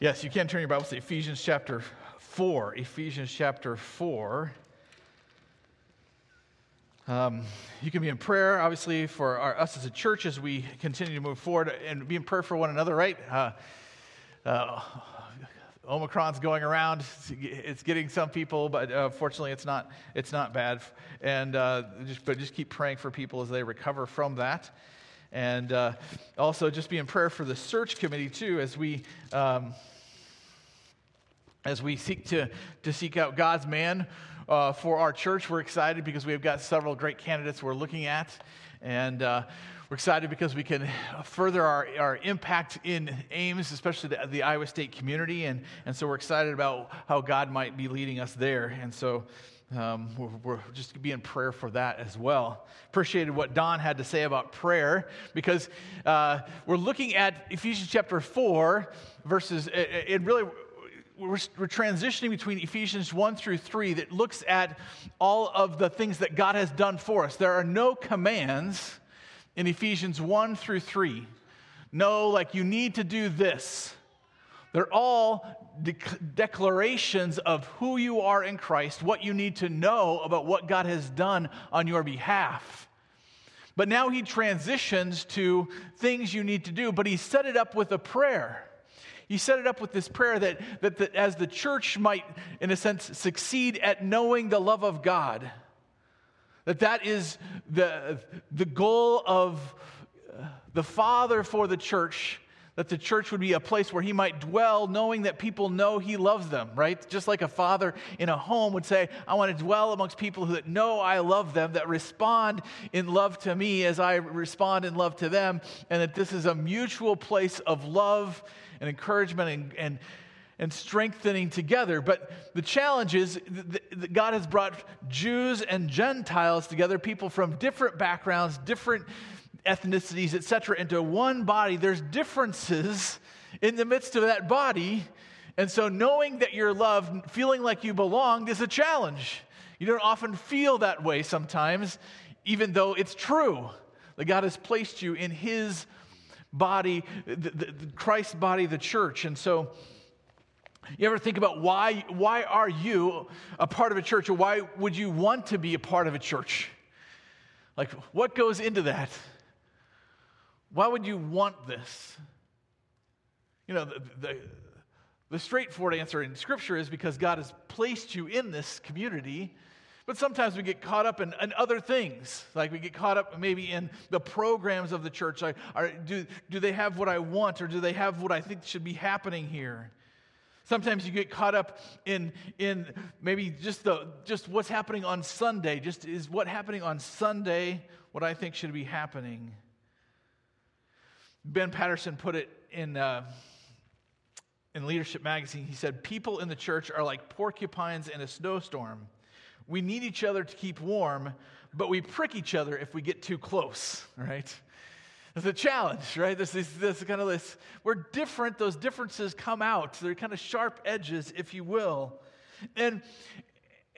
Yes, you can turn your Bibles to Ephesians chapter 4. Ephesians chapter 4. Um, you can be in prayer, obviously, for our, us as a church as we continue to move forward and be in prayer for one another, right? Uh, uh, Omicron's going around. It's getting some people, but uh, fortunately, it's not, it's not bad. And uh, just, but just keep praying for people as they recover from that. And uh, also just be in prayer for the search committee, too, as we. Um, as we seek to, to seek out God's man uh, for our church, we're excited because we've got several great candidates we're looking at. And uh, we're excited because we can further our, our impact in Ames, especially the, the, Iowa State community. And, and so we're excited about how God might be leading us there. And so um, we're, we're, just be in prayer for that as well. Appreciated what Don had to say about prayer because uh, we're looking at Ephesians chapter 4, verses, it, really we're, we're transitioning between Ephesians 1 through 3 that looks at all of the things that God has done for us. There are no commands in Ephesians 1 through 3. No, like you need to do this. They're all declarations of who you are in Christ, what you need to know about what God has done on your behalf. But now he transitions to things you need to do, but he set it up with a prayer. He set it up with this prayer that, that, as the church might, in a sense, succeed at knowing the love of God, that that is the, the goal of the Father for the church that the church would be a place where he might dwell, knowing that people know he loves them, right? Just like a father in a home would say, I want to dwell amongst people that know I love them, that respond in love to me as I respond in love to them, and that this is a mutual place of love and encouragement and, and, and strengthening together. But the challenge is that God has brought Jews and Gentiles together, people from different backgrounds, different ethnicities, etc., into one body. There's differences in the midst of that body. And so, knowing that you're loved, feeling like you belong, is a challenge. You don't often feel that way sometimes, even though it's true that God has placed you in His body, the, the, the Christ's body, the church. And so, you ever think about why, why are you a part of a church or why would you want to be a part of a church? Like, what goes into that? Why would you want this? You know, the, the, the straightforward answer in Scripture is because God has placed you in this community but sometimes we get caught up in, in, other things. Like we get caught up maybe in the programs of the church. Like, are, do, do they have what I want or do they have what I think should be happening here? Sometimes you get caught up in, in maybe just, the, just what's happening on Sunday. Just is what happening on Sunday what I think should be happening? Ben Patterson put it in, uh, in Leadership Magazine. He said, People in the church are like porcupines in a snowstorm. We need each other to keep warm, but we prick each other if we get too close, right? It's a challenge, right? This is this kind of this. We're different. Those differences come out. They're kind of sharp edges, if you will. And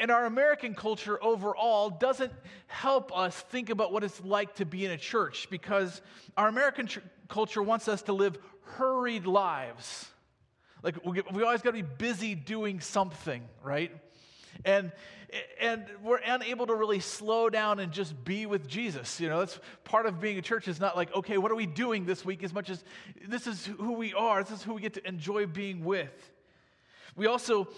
and our American culture overall doesn't help us think about what it's like to be in a church because our American culture wants us to live hurried lives. Like we, we always got to be busy doing something, right? And, and we're unable to really slow down and just be with Jesus. You know, that's part of being a church is not like, okay, what are we doing this week as much as this is who we are, this is who we get to enjoy being with. We also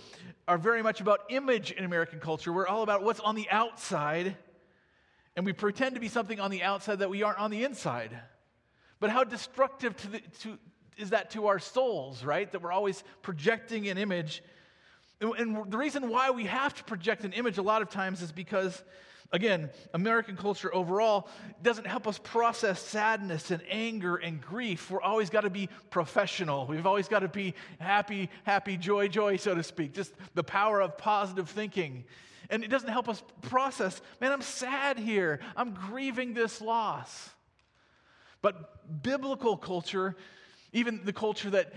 are very much about image in American culture. We're all about what's on the outside, and we pretend to be something on the outside that we aren't on the inside. But how destructive to the, to, is that to our souls, right? That we're always projecting an image and the reason why we have to project an image a lot of times is because, again, American culture overall doesn't help us process sadness and anger and grief. We're always got to be professional. We've always got to be happy, happy, joy, joy, so to speak. Just the power of positive thinking. And it doesn't help us process, man, I'm sad here. I'm grieving this loss. But biblical culture, even the culture that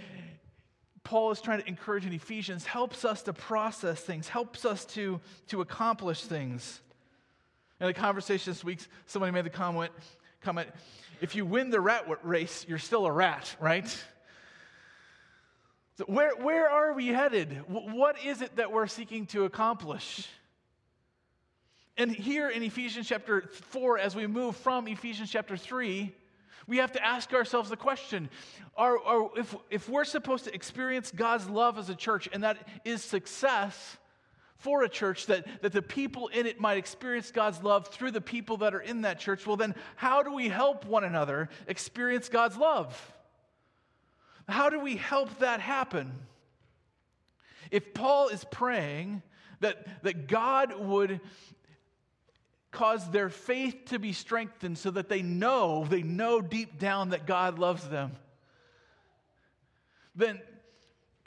Paul is trying to encourage in Ephesians helps us to process things, helps us to, to accomplish things. In a conversation this week, somebody made the comment, comment if you win the rat race, you're still a rat, right? So where, where are we headed? What is it that we're seeking to accomplish? And here in Ephesians chapter 4, as we move from Ephesians chapter 3, we have to ask ourselves the question are, are, if, if we're supposed to experience God's love as a church, and that is success for a church, that, that the people in it might experience God's love through the people that are in that church, well, then how do we help one another experience God's love? How do we help that happen? If Paul is praying that, that God would cause their faith to be strengthened so that they know, they know deep down that God loves them, then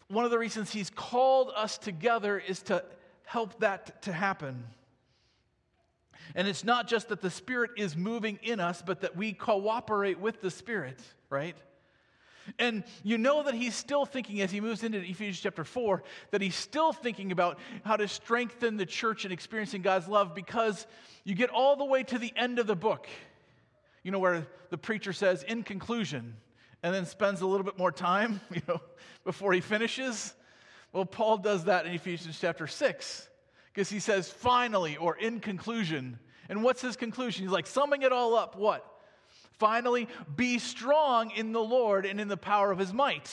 one of the reasons he's called us together is to help that to happen. And it's not just that the Spirit is moving in us, but that we cooperate with the Spirit, right? And you know that he's still thinking as he moves into Ephesians chapter 4 that he's still thinking about how to strengthen the church and experiencing God's love because you get all the way to the end of the book, you know, where the preacher says, in conclusion, and then spends a little bit more time, you know, before he finishes. Well, Paul does that in Ephesians chapter 6 because he says, finally, or in conclusion. And what's his conclusion? He's like, summing it all up, what? Finally, be strong in the Lord and in the power of his might.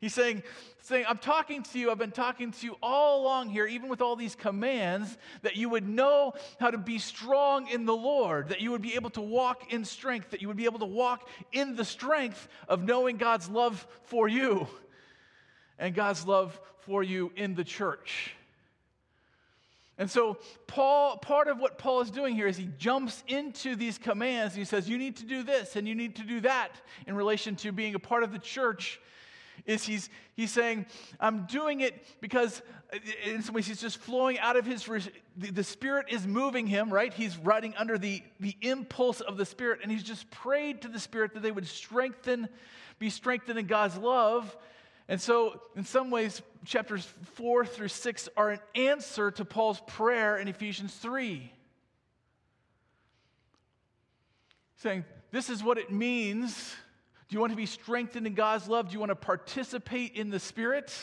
He's saying, saying, I'm talking to you, I've been talking to you all along here, even with all these commands, that you would know how to be strong in the Lord, that you would be able to walk in strength, that you would be able to walk in the strength of knowing God's love for you and God's love for you in the church. And so, Paul, part of what Paul is doing here is he jumps into these commands and he says, You need to do this and you need to do that in relation to being a part of the church. Is he's, he's saying, I'm doing it because in some ways he's just flowing out of his, the, the Spirit is moving him, right? He's riding under the, the impulse of the Spirit and he's just prayed to the Spirit that they would strengthen, be strengthened in God's love and so, in some ways, chapters 4 through 6 are an answer to Paul's prayer in Ephesians 3. Saying, This is what it means. Do you want to be strengthened in God's love? Do you want to participate in the Spirit?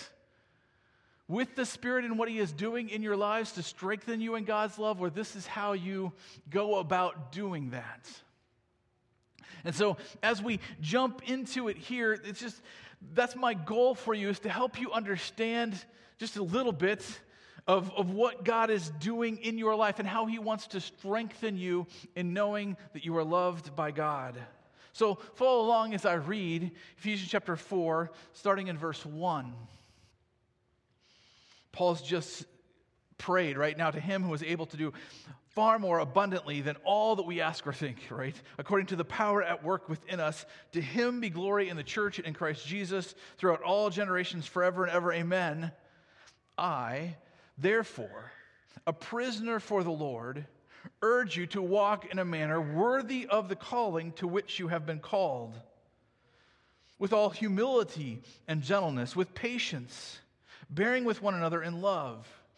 With the Spirit and what He is doing in your lives to strengthen you in God's love, or this is how you go about doing that. And so, as we jump into it here, it's just that's my goal for you is to help you understand just a little bit of, of what God is doing in your life and how He wants to strengthen you in knowing that you are loved by God. So follow along as I read Ephesians chapter 4, starting in verse 1. Paul's just prayed right now to Him who is able to do far more abundantly than all that we ask or think, right? According to the power at work within us, to him be glory in the church and in Christ Jesus throughout all generations, forever and ever. Amen. I, therefore, a prisoner for the Lord, urge you to walk in a manner worthy of the calling to which you have been called, with all humility and gentleness, with patience, bearing with one another in love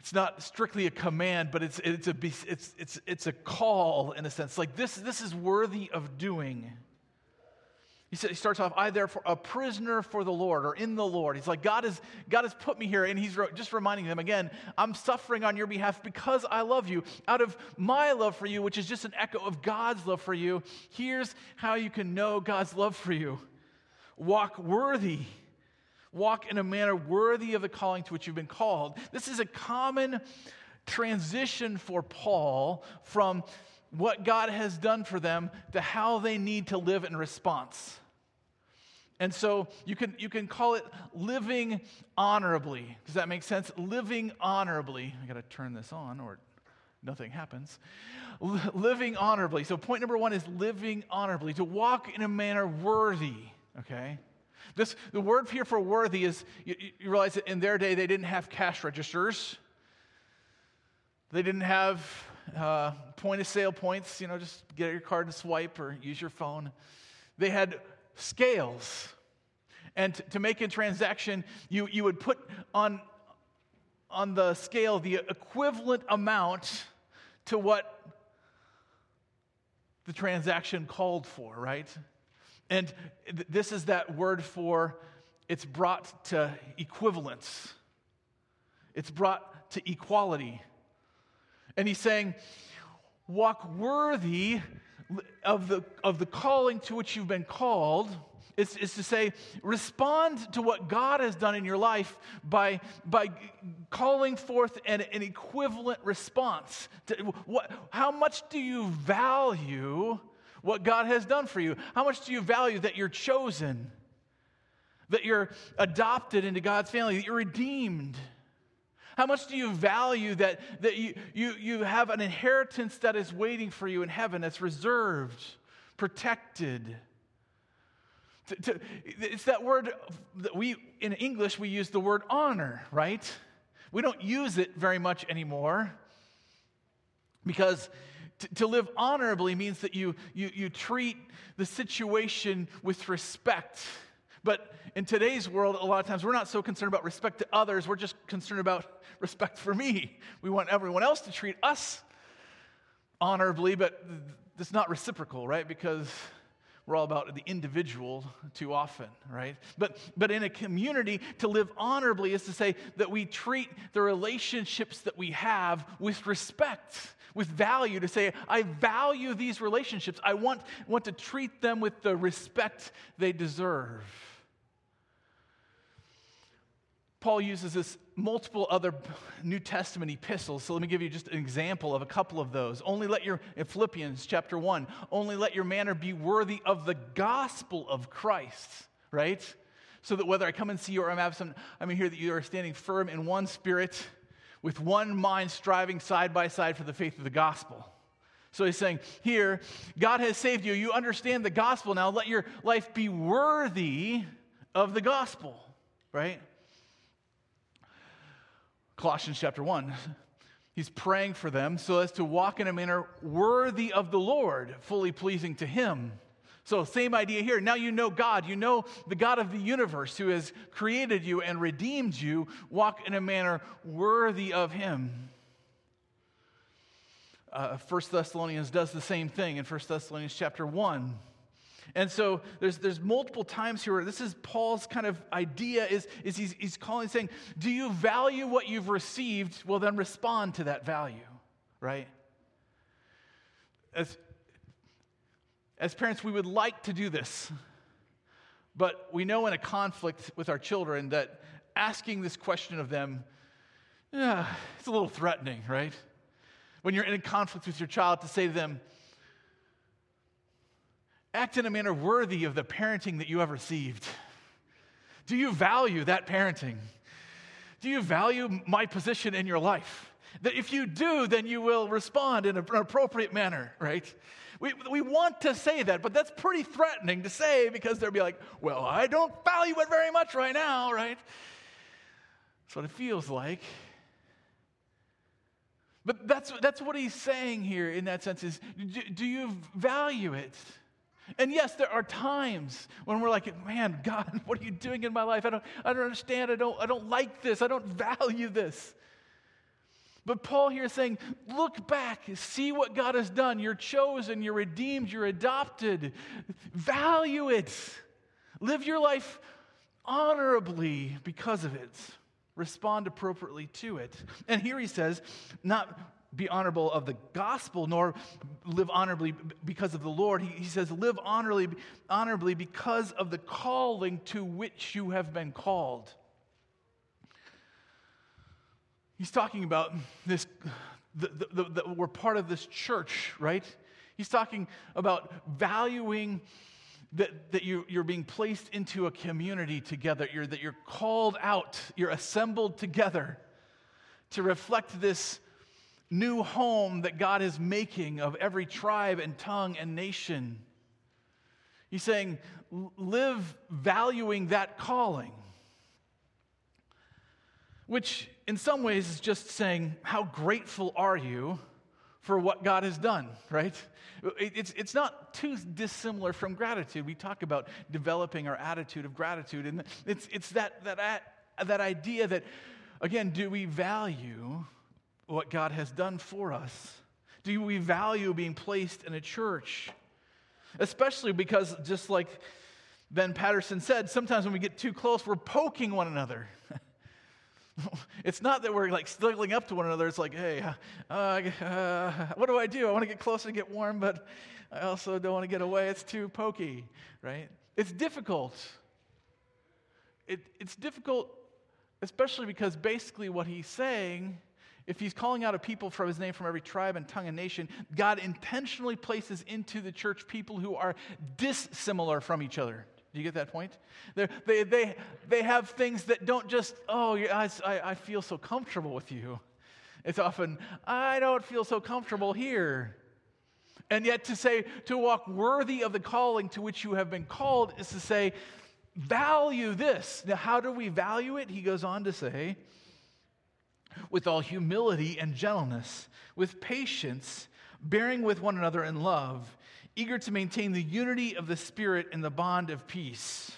it's not strictly a command, but it's, it's, a, it's, it's, it's a call in a sense. Like this, this is worthy of doing. He, he starts off, I therefore, a prisoner for the Lord or in the Lord. He's like, God has, God has put me here. And he's just reminding them again, I'm suffering on your behalf because I love you. Out of my love for you, which is just an echo of God's love for you, here's how you can know God's love for you walk worthy Walk in a manner worthy of the calling to which you've been called. This is a common transition for Paul from what God has done for them to how they need to live in response. And so you can, you can call it living honorably. Does that make sense? Living honorably. I got to turn this on or nothing happens. L- living honorably. So, point number one is living honorably, to walk in a manner worthy, okay? This, the word here for worthy is, you, you realize that in their day they didn't have cash registers. They didn't have uh, point of sale points, you know, just get your card and swipe or use your phone. They had scales. And to, to make a transaction, you, you would put on, on the scale the equivalent amount to what the transaction called for, right? And th- this is that word for it's brought to equivalence, it's brought to equality. And he's saying, walk worthy of the, of the calling to which you've been called is, is to say, respond to what God has done in your life by, by calling forth an, an equivalent response. To what, how much do you value what God has done for you? How much do you value that you're chosen, that you're adopted into God's family, that you're redeemed? How much do you value that, that you, you, you have an inheritance that is waiting for you in heaven that's reserved, protected? To, to, it's that word that we, in English, we use the word honor, right? We don't use it very much anymore because to, to live honorably means that you, you, you treat the situation with respect. But in today's world, a lot of times we're not so concerned about respect to others, we're just concerned about respect for me. We want everyone else to treat us honorably, but it's not reciprocal, right? Because we're all about the individual too often, right? But, but in a community, to live honorably is to say that we treat the relationships that we have with respect, with value, to say, I value these relationships. I want, want to treat them with the respect they deserve. Paul uses this multiple other New Testament epistles. So let me give you just an example of a couple of those. Only let your, in Philippians chapter 1, only let your manner be worthy of the gospel of Christ, right? So that whether I come and see you or I'm absent, I mean, here that you are standing firm in one spirit, with one mind striving side by side for the faith of the gospel. So he's saying, here, God has saved you. You understand the gospel now. Let your life be worthy of the gospel, right? Colossians chapter 1. He's praying for them so as to walk in a manner worthy of the Lord, fully pleasing to Him. So, same idea here. Now you know God. You know the God of the universe who has created you and redeemed you. Walk in a manner worthy of Him. Uh, 1 Thessalonians does the same thing in 1 Thessalonians chapter 1. And so there's, there's multiple times here where this is Paul's kind of idea is, is he's, he's calling, saying, do you value what you've received? Well, then respond to that value, right? As, as parents, we would like to do this, but we know in a conflict with our children that asking this question of them, yeah, it's a little threatening, right? When you're in a conflict with your child, to say to them, Act in a manner worthy of the parenting that you have received. Do you value that parenting? Do you value my position in your life? That if you do, then you will respond in an appropriate manner, right? We, we want to say that, but that's pretty threatening to say because they'll be like, well, I don't value it very much right now, right? That's what it feels like. But that's, that's what he's saying here in that sense is do, do you value it? And yes, there are times when we're like, man, God, what are you doing in my life? I don't, I don't understand. I don't, I don't like this. I don't value this. But Paul here is saying, look back, see what God has done. You're chosen, you're redeemed, you're adopted. Value it. Live your life honorably because of it. Respond appropriately to it. And here he says, not be honorable of the gospel, nor live honorably because of the Lord. He, he, says, live honorably, honorably because of the calling to which you have been called. He's talking about this, the, the, the, we're part of this church, right? He's talking about valuing that, that you, you're being placed into a community together, you're, that you're called out, you're assembled together to reflect this new home that God is making of every tribe and tongue and nation. He's saying, live valuing that calling. Which in some ways, is just saying, How grateful are you for what God has done, right? It's, it's not too dissimilar from gratitude. We talk about developing our attitude of gratitude, and it's, it's that, that, that idea that, again, do we value what God has done for us? Do we value being placed in a church? Especially because, just like Ben Patterson said, sometimes when we get too close, we're poking one another. it's not that we're like snuggling up to one another. It's like, hey, uh, uh, what do I do? I want to get closer and get warm, but I also don't want to get away. It's too pokey, right? It's difficult. It, it's difficult, especially because basically what he's saying, if he's calling out a people from his name from every tribe and tongue and nation, God intentionally places into the church people who are dissimilar from each other. Do you get that point? They're, they, they, they have things that don't just, oh, I, I feel so comfortable with you. It's often, I don't feel so comfortable here. And yet to say, to walk worthy of the calling to which you have been called is to say, value this. Now, how do we value it? He goes on to say, with all humility and gentleness, with patience, bearing with one another in love eager to maintain the unity of the Spirit in the bond of peace.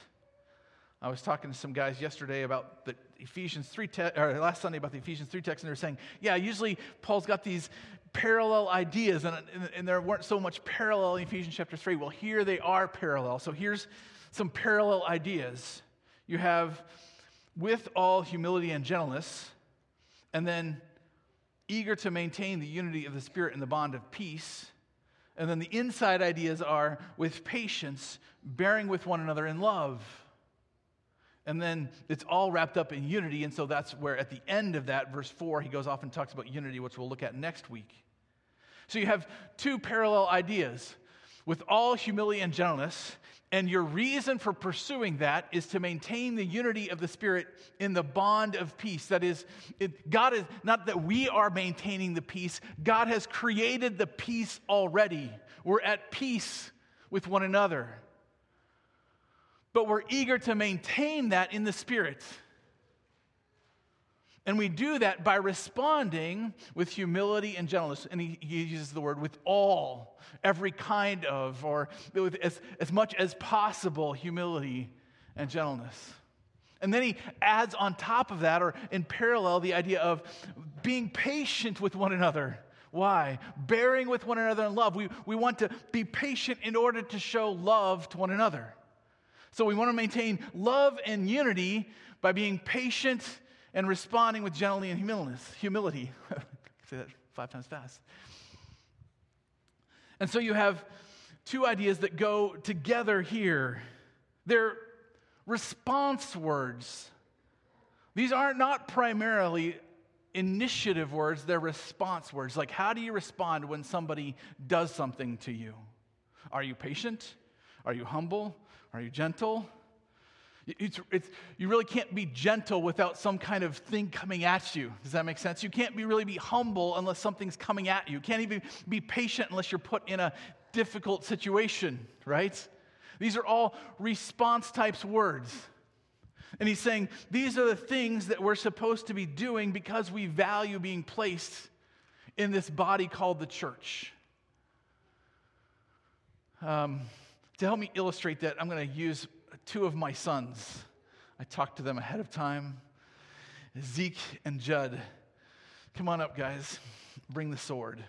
I was talking to some guys yesterday about the Ephesians 3, te- or last Sunday about the Ephesians 3 text, and they were saying, yeah, usually Paul's got these parallel ideas, and, and there weren't so much parallel in Ephesians chapter 3. Well, here they are parallel. So here's some parallel ideas. You have with all humility and gentleness, and then eager to maintain the unity of the Spirit and the bond of peace. And then the inside ideas are with patience, bearing with one another in love. And then it's all wrapped up in unity. And so that's where, at the end of that, verse 4, he goes off and talks about unity, which we'll look at next week. So you have two parallel ideas with all humility and gentleness, and your reason for pursuing that is to maintain the unity of the Spirit in the bond of peace. That is, it, God is not that we are maintaining the peace, God has created the peace already. We're at peace with one another. But we're eager to maintain that in the Spirit. And we do that by responding with humility and gentleness. And he, he uses the word with all, every kind of, or with as, as much as possible humility and gentleness. And then he adds on top of that, or in parallel, the idea of being patient with one another. Why? Bearing with one another in love. We, we want to be patient in order to show love to one another. So we want to maintain love and unity by being patient and responding with gentleness and humility. Humility. say that five times fast. And so you have two ideas that go together here. They're response words. These are not primarily initiative words, they're response words. Like, how do you respond when somebody does something to you? Are you patient? Are you humble? Are you gentle? It's, it's, you really can't be gentle without some kind of thing coming at you. Does that make sense? You can't be really be humble unless something's coming at you. You can't even be patient unless you're put in a difficult situation, right? These are all response types words. And he's saying these are the things that we're supposed to be doing because we value being placed in this body called the church. Um, to help me illustrate that, I'm going to use two of my sons. I talked to them ahead of time Zeke and Judd. Come on up, guys. Bring the sword.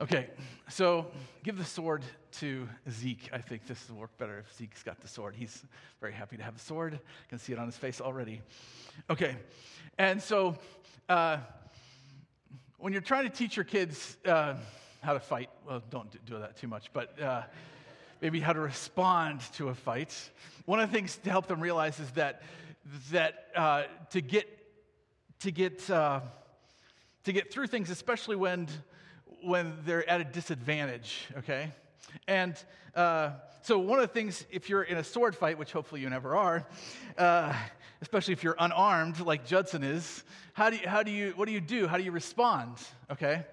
Okay, so give the sword to Zeke. I think this will work better if Zeke's got the sword. He's very happy to have the sword. I can see it on his face already. Okay, and so uh, when you're trying to teach your kids, uh, how to fight. Well, don't do that too much, but uh, maybe how to respond to a fight. One of the things to help them realize is that that uh, to get to get uh, to get through things, especially when when they're at a disadvantage. Okay, and uh, so one of the things, if you're in a sword fight, which hopefully you never are, uh, especially if you're unarmed like Judson is, how do you, how do you what do you do? How do you respond? Okay,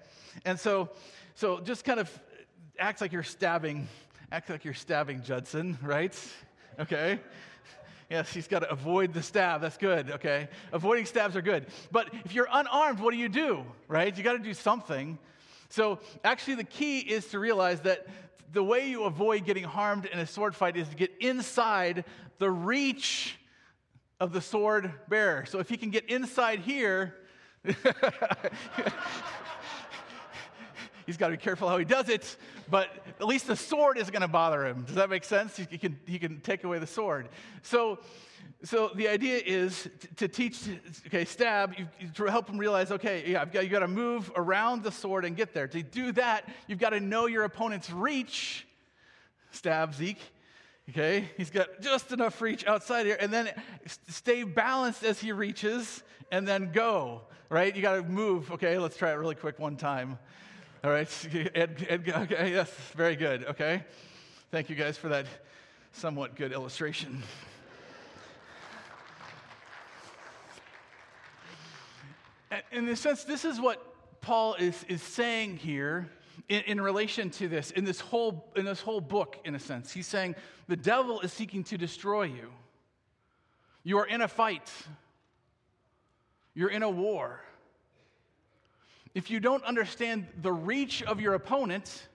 and so so just kind of act like you're stabbing, act like you're stabbing Judson, right? okay? Yes, he's got to avoid the stab. That's good, okay? Avoiding stabs are good. But if you're unarmed, what do you do, right? You got to do something. So, actually, the key is to realize that the way you avoid getting harmed in a sword fight is to get inside the reach of the sword bearer. So, if he can get inside here, he's got to be careful how he does it, but at least the sword isn't going to bother him. Does that make sense? He can, he can take away the sword. So, so the idea is to teach, okay, stab, you, to help him realize, okay, yeah, got, you got to move around the sword and get there. To do that, you've got to know your opponent's reach. Stab, Zeke. Okay, he's got just enough reach outside here, and then stay balanced as he reaches, and then go. Right? You got to move. Okay, let's try it really quick one time. All right, Ed, Ed, okay, yes, very good. Okay, thank you guys for that somewhat good illustration. in a sense, this is what Paul is, is saying here in, in relation to this, in this, whole, in this whole book, in a sense. He's saying the devil is seeking to destroy you. You are in a fight, you're in a war. If you don't understand the reach of your opponent,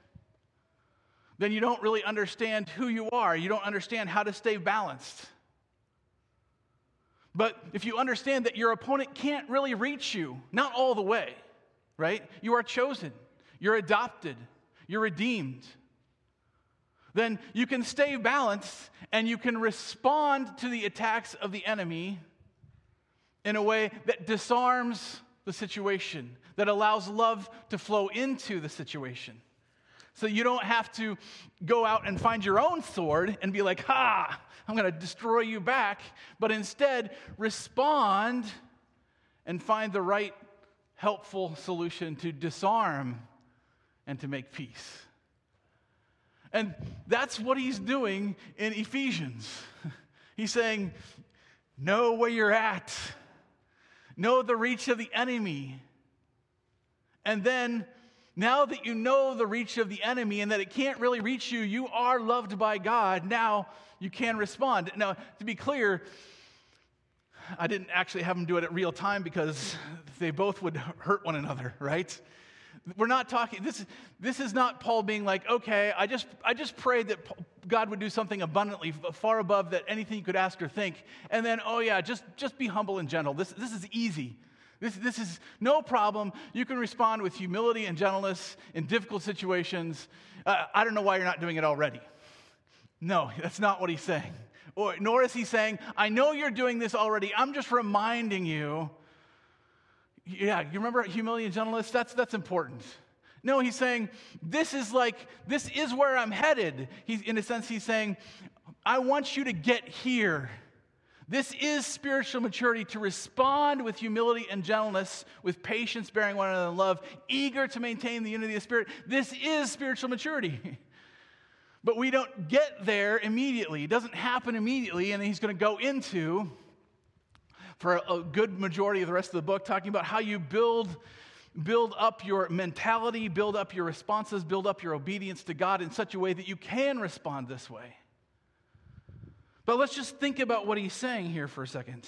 then you don't really understand who you are. You don't understand how to stay balanced. But if you understand that your opponent can't really reach you, not all the way, right? You are chosen, you're adopted, you're redeemed. Then you can stay balanced and you can respond to the attacks of the enemy in a way that disarms the situation, that allows love to flow into the situation. So you don't have to go out and find your own sword and be like, ha, I'm going to destroy you back, but instead respond and find the right helpful solution to disarm and to make peace. And that's what he's doing in Ephesians. He's saying, Know where you're at, know the reach of the enemy, and then now that you know the reach of the enemy and that it can't really reach you, you are loved by God. Now you can respond. Now, to be clear, I didn't actually have them do it at real time because they both would hurt one another, right? We're not talking, this, this is not Paul being like, okay, I just, I just prayed that God would do something abundantly, far above that anything you could ask or think. And then, oh yeah, just, just be humble and gentle. This, this is easy. This, this is no problem. You can respond with humility and gentleness in difficult situations. Uh, I don't know why you're not doing it already. No, that's not what he's saying. Or, nor is he saying, I know you're doing this already. I'm just reminding you. Yeah, you remember humility and gentleness? That's, that's important. No, he's saying, this is like, this is where I'm headed. He's, in a sense, he's saying, I want you to get here. This is spiritual maturity to respond with humility and gentleness, with patience, bearing one another in love, eager to maintain the unity of Spirit. This is spiritual maturity. But we don't get there immediately. It doesn't happen immediately, and he's going to go into, for a good majority of the rest of the book, talking about how you build build up your mentality, build up your responses, build up your obedience to God in such a way that you can respond this way. But let's just think about what he's saying here for a second.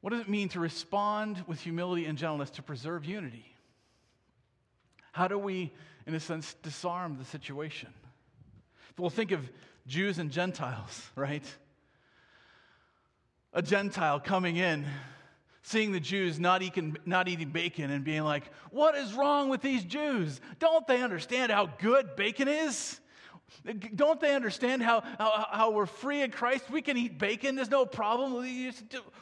What does it mean to respond with humility and gentleness to preserve unity? How do we, in a sense, disarm the situation? Well, think of Jews and Gentiles, right? A Gentile coming in, seeing the Jews not eating, not eating bacon and being like, What is wrong with these Jews? Don't they understand how good bacon is? Don't they understand how, how, how, we're free in Christ? We can eat bacon, there's no problem.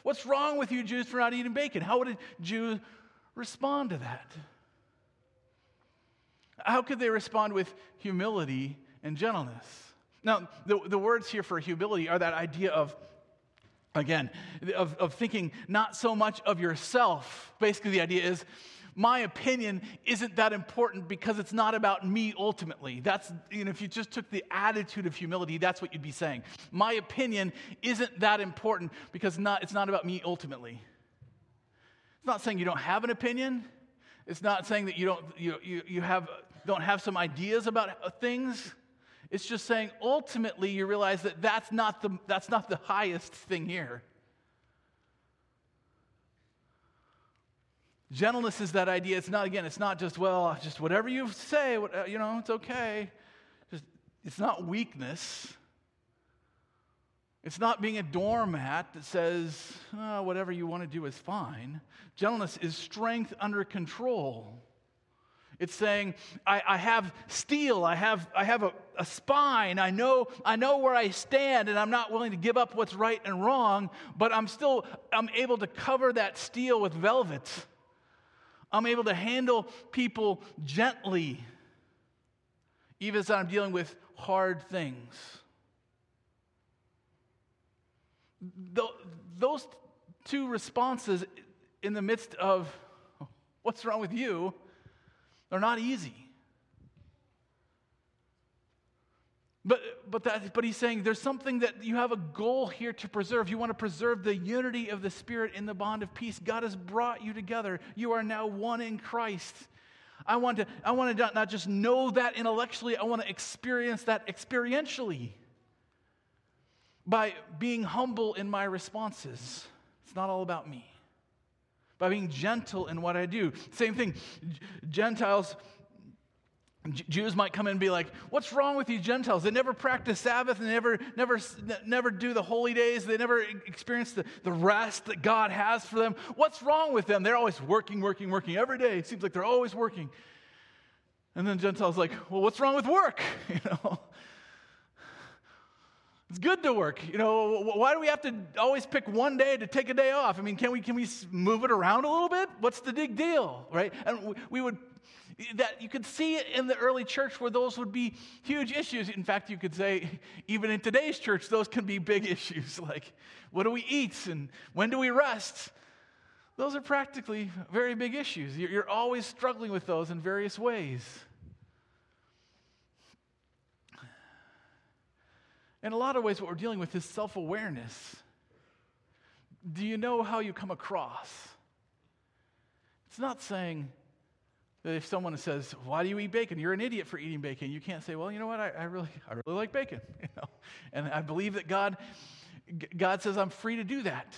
What's wrong with you Jews for not eating bacon? How would a Jew respond to that? How could they respond with humility and gentleness? Now, the, the words here for humility are that idea of again, of, of thinking not so much of yourself. Basically, the idea is my opinion isn't that important because it's not about me ultimately. That's, you know, if you just took the attitude of humility, that's what you'd be saying. My opinion isn't that important because not, it's not about me ultimately. It's not saying you don't have an opinion. It's not saying that you don't, you, you, you have, don't have some ideas about things. It's just saying ultimately you realize that that's not the, that's not the highest thing here. Gentleness is that idea. It's not, again, it's not just, well, just whatever you say, uh, you know, it's okay. Just, it's not weakness. It's not being a doormat that says, oh, whatever you want to do is fine. Gentleness is strength under control. It's saying, I, I, have steel, I have, I have a, a spine, I know, I know where I stand, and I'm not willing to give up what's right and wrong, but I'm still I'm able to cover that steel with velvet. I'm able to handle people gently, even as I'm dealing with hard things. Those two responses in the midst of oh, what's wrong with you are not easy. But, but, that, but he's saying there's something that you have a goal here to preserve. You want to preserve the unity of the Spirit in the bond of peace. God has brought you together. You are now one in Christ. I want to, I want to not just know that intellectually, I want to experience that experientially by being humble in my responses. It's not all about me. By being gentle in what I do. Same thing, Gentiles Jews might come in and be like, What's wrong with you Gentiles? They never practice Sabbath and they never, never, never do the holy days. They never experience the, the rest that God has for them. What's wrong with them? They're always working, working, working every day. It seems like they're always working. And then Gentiles like, Well, what's wrong with work? You know? It's good to work. You know, why do we have to always pick one day to take a day off? I mean, can we, can we move it around a little bit? What's the big deal, right? And we would that you could see it in the early church where those would be huge issues. In fact, you could say, even in today's church, those can be big issues like what do we eat and when do we rest? Those are practically very big issues. You're always struggling with those in various ways. In a lot of ways, what we're dealing with is self awareness. Do you know how you come across? It's not saying, that if someone says, Why do you eat bacon? You're an idiot for eating bacon. You can't say, Well, you know what? I, I really, I really like bacon. You know? And I believe that God, God says I'm free to do that.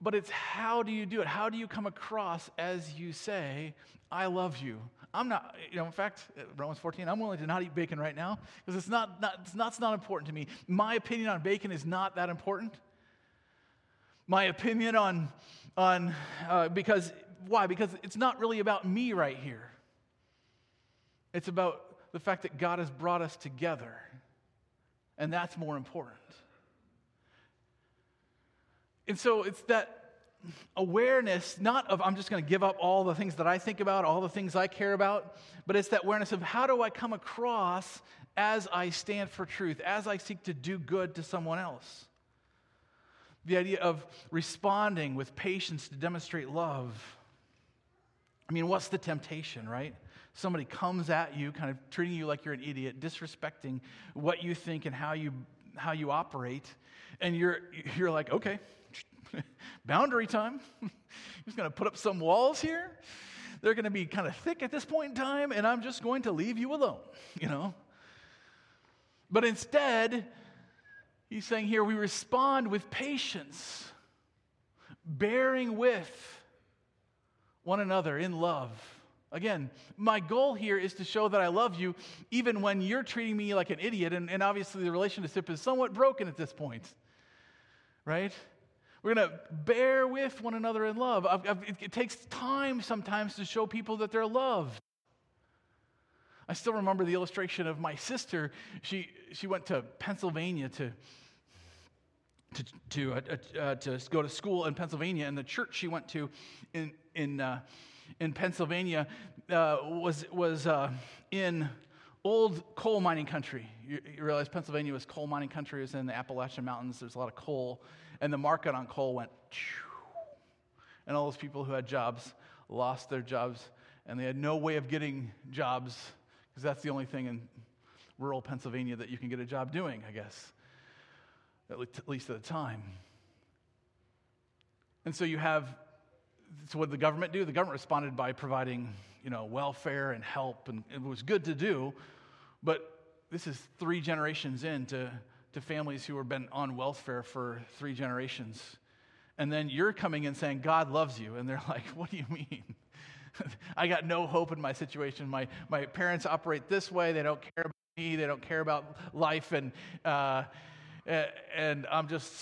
But it's how do you do it? How do you come across as you say, I love you? I'm not, you know, in fact, Romans 14, I'm willing to not eat bacon right now because it's not, not, it's not, it's not important to me. My opinion on bacon is not that important. My opinion on, on uh, because why? Because it's not really about me right here. It's about the fact that God has brought us together. And that's more important. And so it's that awareness, not of I'm just going to give up all the things that I think about, all the things I care about, but it's that awareness of how do I come across as I stand for truth, as I seek to do good to someone else. The idea of responding with patience to demonstrate love I mean, what's the temptation, right? Somebody comes at you, kind of treating you like you're an idiot, disrespecting what you think and how you, how you operate, and you're, you're like, okay, boundary time. He's going to put up some walls here. They're going to be kind of thick at this point in time, and I'm just going to leave you alone, you know? But instead, he's saying here, we respond with patience, bearing with one another in love. Again, my goal here is to show that I love you even when you're treating me like an idiot, and, and obviously the relationship is somewhat broken at this point, right? We're going to bear with one another in love. I've, I've, it, it takes time sometimes to show people that they're loved. I still remember the illustration of my sister. She, she went to Pennsylvania to, to, to, uh, uh, to go to school in Pennsylvania, and the church she went to in, in, uh, in Pennsylvania uh, was, was uh, in old coal mining country. You, you, realize Pennsylvania was coal mining country, was in the Appalachian Mountains, there's a lot of coal, and the market on coal went, and all those people who had jobs lost their jobs, and they had no way of getting jobs, because that's the only thing in rural Pennsylvania that you can get a job doing, I guess at least at the time. And so you have so what did the government do? The government responded by providing, you know, welfare and help, and it was good to do. But this is three generations into to families who have been on welfare for three generations. And then you're coming in saying, God loves you. And they're like, What do you mean? I got no hope in my situation. My, my parents operate this way. They don't care about me. They don't care about life. And, uh, and I'm just,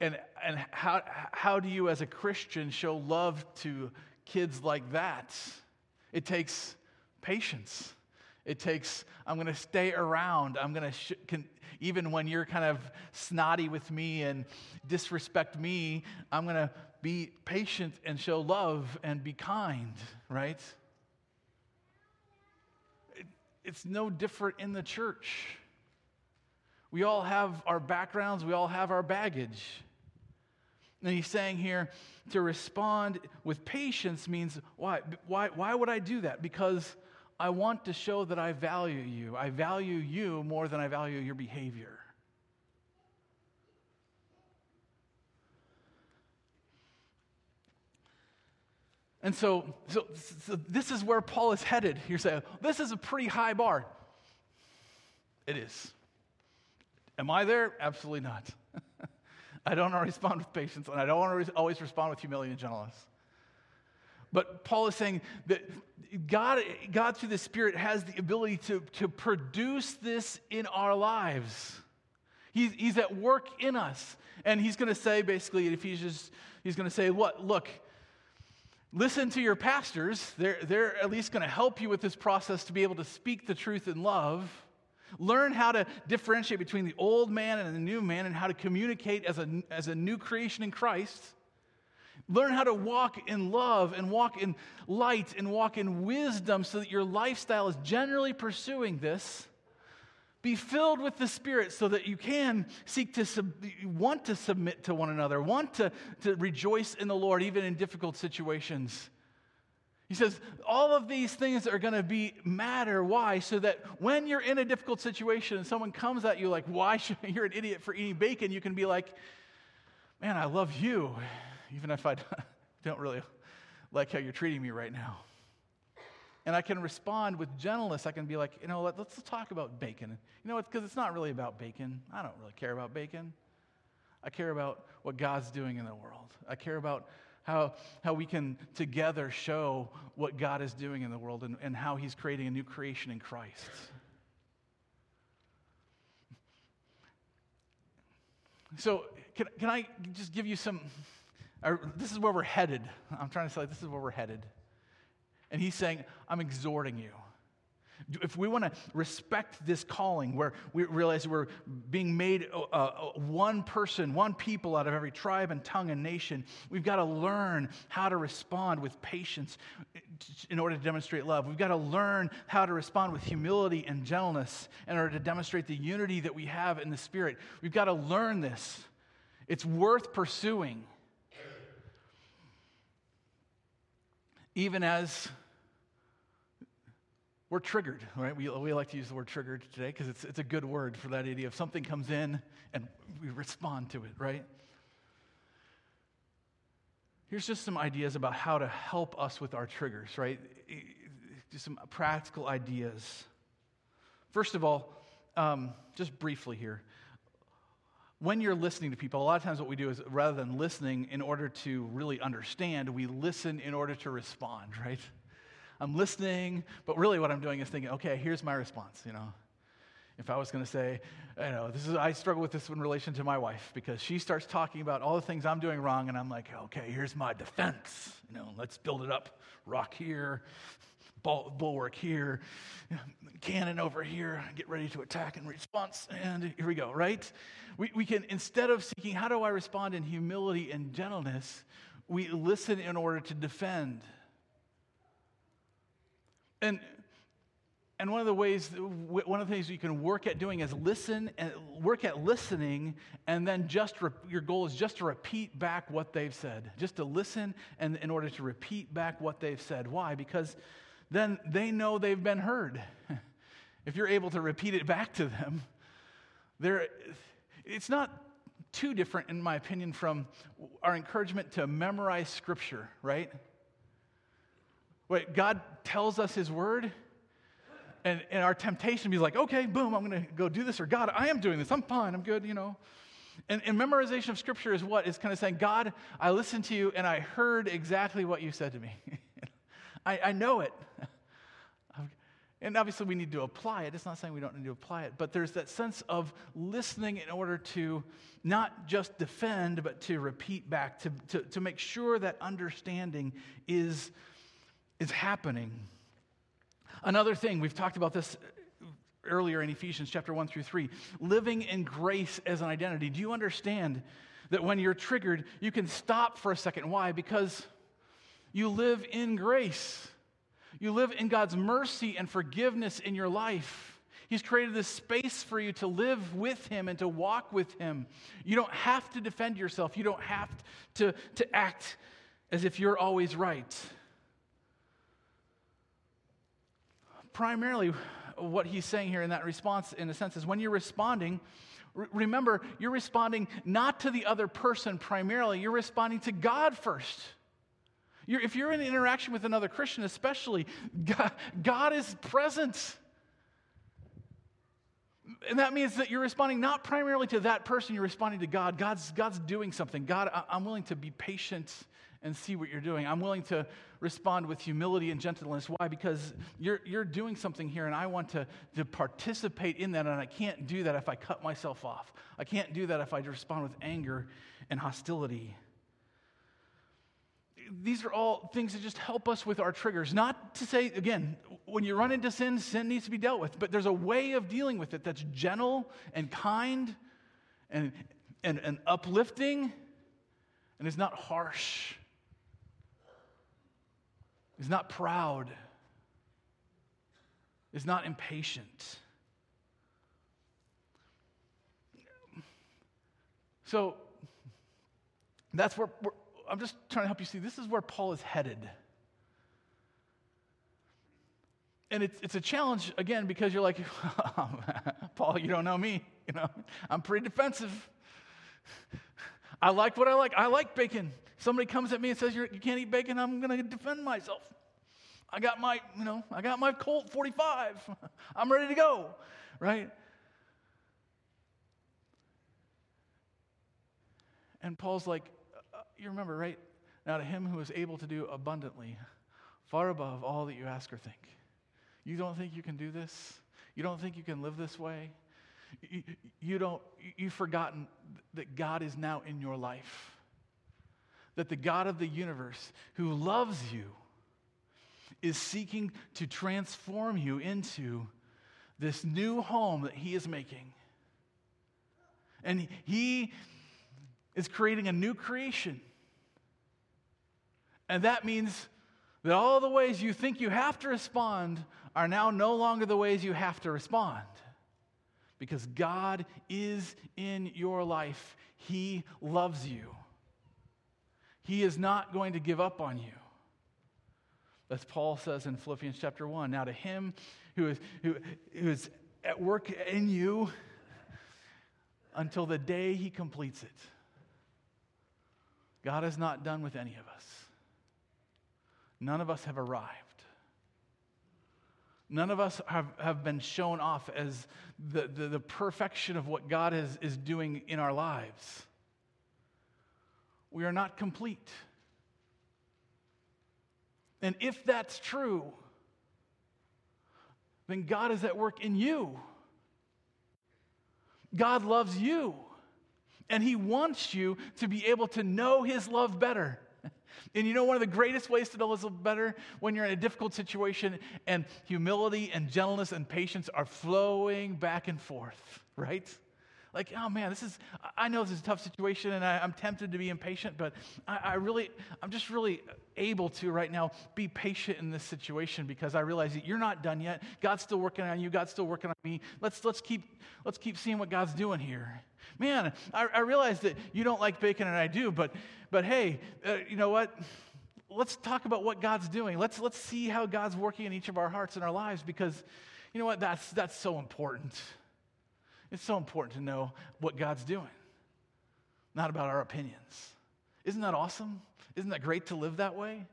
and, and how, how do you as a Christian show love to kids like that? It takes patience. It takes, I'm going to stay around. I'm going to, sh- can, even when you're kind of snotty with me and disrespect me, I'm going to be patient and show love and be kind, right? It, it's no different in the church. We all have our backgrounds, we all have our baggage. And he's saying here to respond with patience means why? Why, why would I do that? Because I want to show that I value you. I value you more than I value your behavior. And so, so, so, this is where Paul is headed. You're saying, this is a pretty high bar. It is. Am I there? Absolutely not. I don't want to respond with patience, and I don't want to always respond with humility and gentleness. But Paul is saying that God, God through the Spirit, has the ability to, to produce this in our lives. He's, he's at work in us. And he's going to say, basically, in Ephesians, he's going to say, what? Look, listen to your pastors. They're, they're at least going to help you with this process to be able to speak the truth in love. Learn how to differentiate between the old man and the new man and how to communicate as a, as a new creation in Christ. Learn how to walk in love and walk in light and walk in wisdom so that your lifestyle is generally pursuing this. Be filled with the Spirit so that you can seek to sub- want to submit to one another, want to, to rejoice in the Lord even in difficult situations. He says all of these things are going to be matter. Why? So that when you're in a difficult situation and someone comes at you like, "Why should you're an idiot for eating bacon?" You can be like, "Man, I love you." Even if I don't really like how you're treating me right now. And I can respond with gentleness. I can be like, you know, let, us talk about bacon. You know, because it's not really about bacon. I don't really care about bacon. I care about what God's doing in the world. I care about how, how we can together show what God is doing in the world and, and how He's creating a new creation in Christ. So, can, can I just give you some this is where we're headed. I'm trying to say, this is where we're headed. And he's saying, I'm exhorting you. If we want to respect this calling where we realize we're being made uh, uh, one person, one people out of every tribe and tongue and nation, we've got to learn how to respond with patience in order to demonstrate love. We've got to learn how to respond with humility and gentleness in order to demonstrate the unity that we have in the Spirit. We've got to learn this. It's worth pursuing. Even as we're triggered, right? We, we like to use the word triggered today because it's, it's a good word for that idea of something comes in and we respond to it, right? Here's just some ideas about how to help us with our triggers, right? Just some practical ideas. First of all, um, just briefly here, when you're listening to people, a lot of times what we do is rather than listening in order to really understand, we listen in order to respond, right? I'm listening, but really what I'm doing is thinking, okay, here's my response, you know. If I was going to say, you know, this is I struggle with this in relation to my wife because she starts talking about all the things I'm doing wrong, and I'm like, okay, here's my defense. You know, let's build it up. Rock here, bulwark here, cannon over here, get ready to attack in response, and here we go, right? We, we can, instead of seeking, how do I respond in humility and gentleness, we listen in order to defend. And and one of the ways, one of the things you can work at doing is listen and work at listening, and then just re- your goal is just to repeat back what they've said, just to listen, and in order to repeat back what they've said. Why? Because then they know they've been heard. if you're able to repeat it back to them, it's not too different, in my opinion, from our encouragement to memorize Scripture, right? Wait, God tells us His Word, and, and our temptation be like, okay, boom, I'm going to go do this, or God, I am doing this, I'm fine, I'm good, you know. And, and memorization of Scripture is what? Is kind of saying, God, I listened to you, and I heard exactly what you said to me. I, I know it. And obviously, we need to apply it. It's not saying we don't need to apply it, but there's that sense of listening in order to not just defend, but to repeat back, to, to, to make sure that understanding is, is happening. Another thing, we've talked about this earlier in Ephesians chapter 1 through 3 living in grace as an identity. Do you understand that when you're triggered, you can stop for a second? Why? Because you live in grace. You live in God's mercy and forgiveness in your life. He's created this space for you to live with Him and to walk with Him. You don't have to defend yourself, you don't have to, to act as if you're always right. Primarily, what he's saying here in that response, in a sense, is when you're responding, remember, you're responding not to the other person primarily, you're responding to God first. You're, if you're in interaction with another Christian, especially, God, God is present. And that means that you're responding not primarily to that person, you're responding to God. God's, God's doing something. God, I, am willing to be patient and see what you're doing. I'm willing to respond with humility and gentleness. Why? Because you're, you're doing something here, and I want to, to participate in that, and I can't do that if I cut myself off. I can't do that if I respond with anger and hostility these are all things that just help us with our triggers. Not to say, again, when you run into sin, sin needs to be dealt with, but there's a way of dealing with it that's gentle and kind and, and, and uplifting and is not harsh, is not proud, is not impatient. So that's where I'm just trying to help you see this is where Paul is headed. And it's, it's a challenge, again, because you're like, Paul, you don't know me. You know, I'm pretty defensive. I like what I like. I like bacon. Somebody comes at me and says, You're, you can not eat bacon, I'm going to defend myself. I got my, you know, I got my Colt 45. I'm ready to go, right? And Paul's like, you remember, right? Now, to him who is able to do abundantly, far above all that you ask or think. You don't think you can do this? You don't think you can live this way? You, you don't, you've forgotten that God is now in your life. That the God of the universe who loves you is seeking to transform you into this new home that He is making. And He is creating a new creation. And that means that all the ways you think you have to respond are now no longer the ways you have to respond. Because God is in your life, He loves you. He is not going to give up on you. As Paul says in Philippians chapter 1 Now to Him who is, who, who is at work in you until the day He completes it. God is not done with any of us. None of us have arrived. None of us have, have been shown off as the, the, the perfection of what God is, is doing in our lives. We are not complete. And if that's true, then God is at work in you. God loves you. And He wants you to be able to know His love better. And you know, one of the greatest ways to know His love better when you're in a difficult situation and humility and gentleness and patience are flowing back and forth, right? Like, oh man, this is, I know this is a tough situation and I, am tempted to be impatient, but I, I, really, I'm just really able to right now be patient in this situation because I realize that you're not done yet. God's still working on you. God's still working on me. Let's, let's, keep, let's keep seeing what God's doing here. Man, I, I realize that you don't like bacon and I do, but, but hey, uh, you know what? Let's talk about what God's doing. Let's, let's see how God's working in each of our hearts and our lives because you know what? That's, that's so important. It's so important to know what God's doing. not about our opinions. Isn't that awesome? Isn't that great to live that way?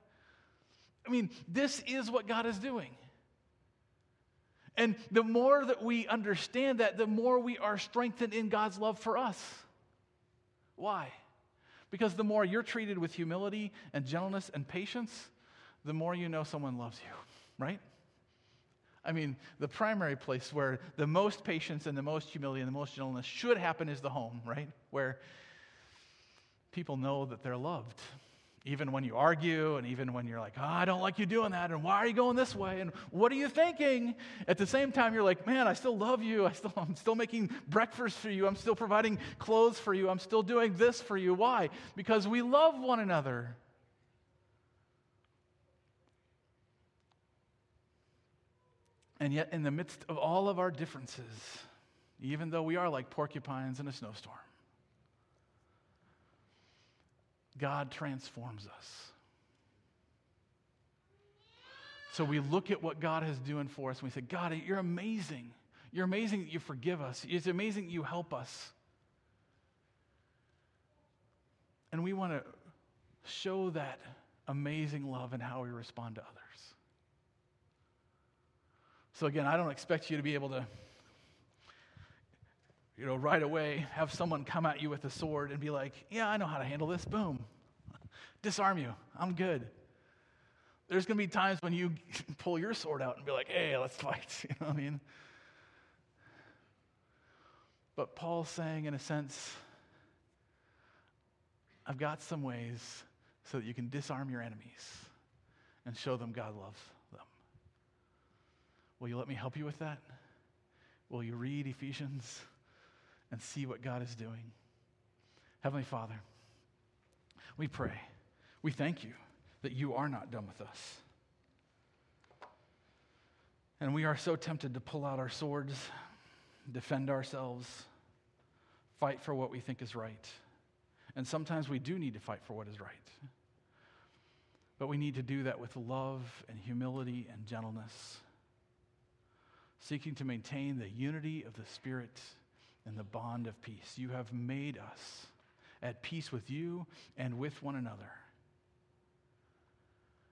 I mean, this is what God is doing. And the more that we understand that, the more we are strengthened in God's love for us. Why? Because the more you're treated with humility and gentleness and patience, the more you know someone loves you, right? I mean, the primary place where the most patience and the most humility and the most gentleness should happen is the home, right? Where people know that they're loved. Even when you argue, and even when you're like, oh, I don't like you doing that, and why are you going this way, and what are you thinking? At the same time, you're like, man, I still love you. I still, I'm still making breakfast for you. I'm still providing clothes for you. I'm still doing this for you. Why? Because we love one another. And yet, in the midst of all of our differences, even though we are like porcupines in a snowstorm, God transforms us. So we look at what God is doing for us and we say, God, you're amazing. You're amazing that you forgive us. It's amazing that you help us. And we want to show that amazing love in how we respond to others. So, again, I don't expect you to be able to, you know, right away have someone come at you with a sword and be like, yeah, I know how to handle this. Boom. Disarm you. I'm good. There's going to be times when you pull your sword out and be like, hey, let's fight. You know what I mean? But Paul's saying, in a sense, I've got some ways so that you can disarm your enemies and show them God loves Will you let me help you with that? Will you read Ephesians and see what God is doing? Heavenly Father, we pray. We thank you that you are not done with us. And we are so tempted to pull out our swords, defend ourselves, fight for what we think is right. And sometimes we do need to fight for what is right. But we need to do that with love and humility and gentleness seeking to maintain the unity of the Spirit and the bond of peace. You have made us at peace with you and with one another.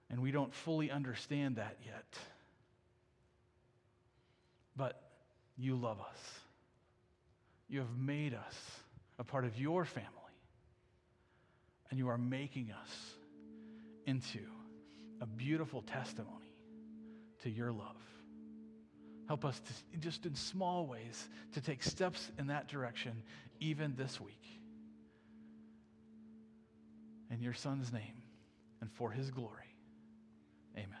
And we don't fully understand that yet. But you love us. You have made us a part of your family. And you are making us into a beautiful testimony to your love. Help us to, just in small ways to take steps in that direction even this week. In your son's name and for his glory. Amen.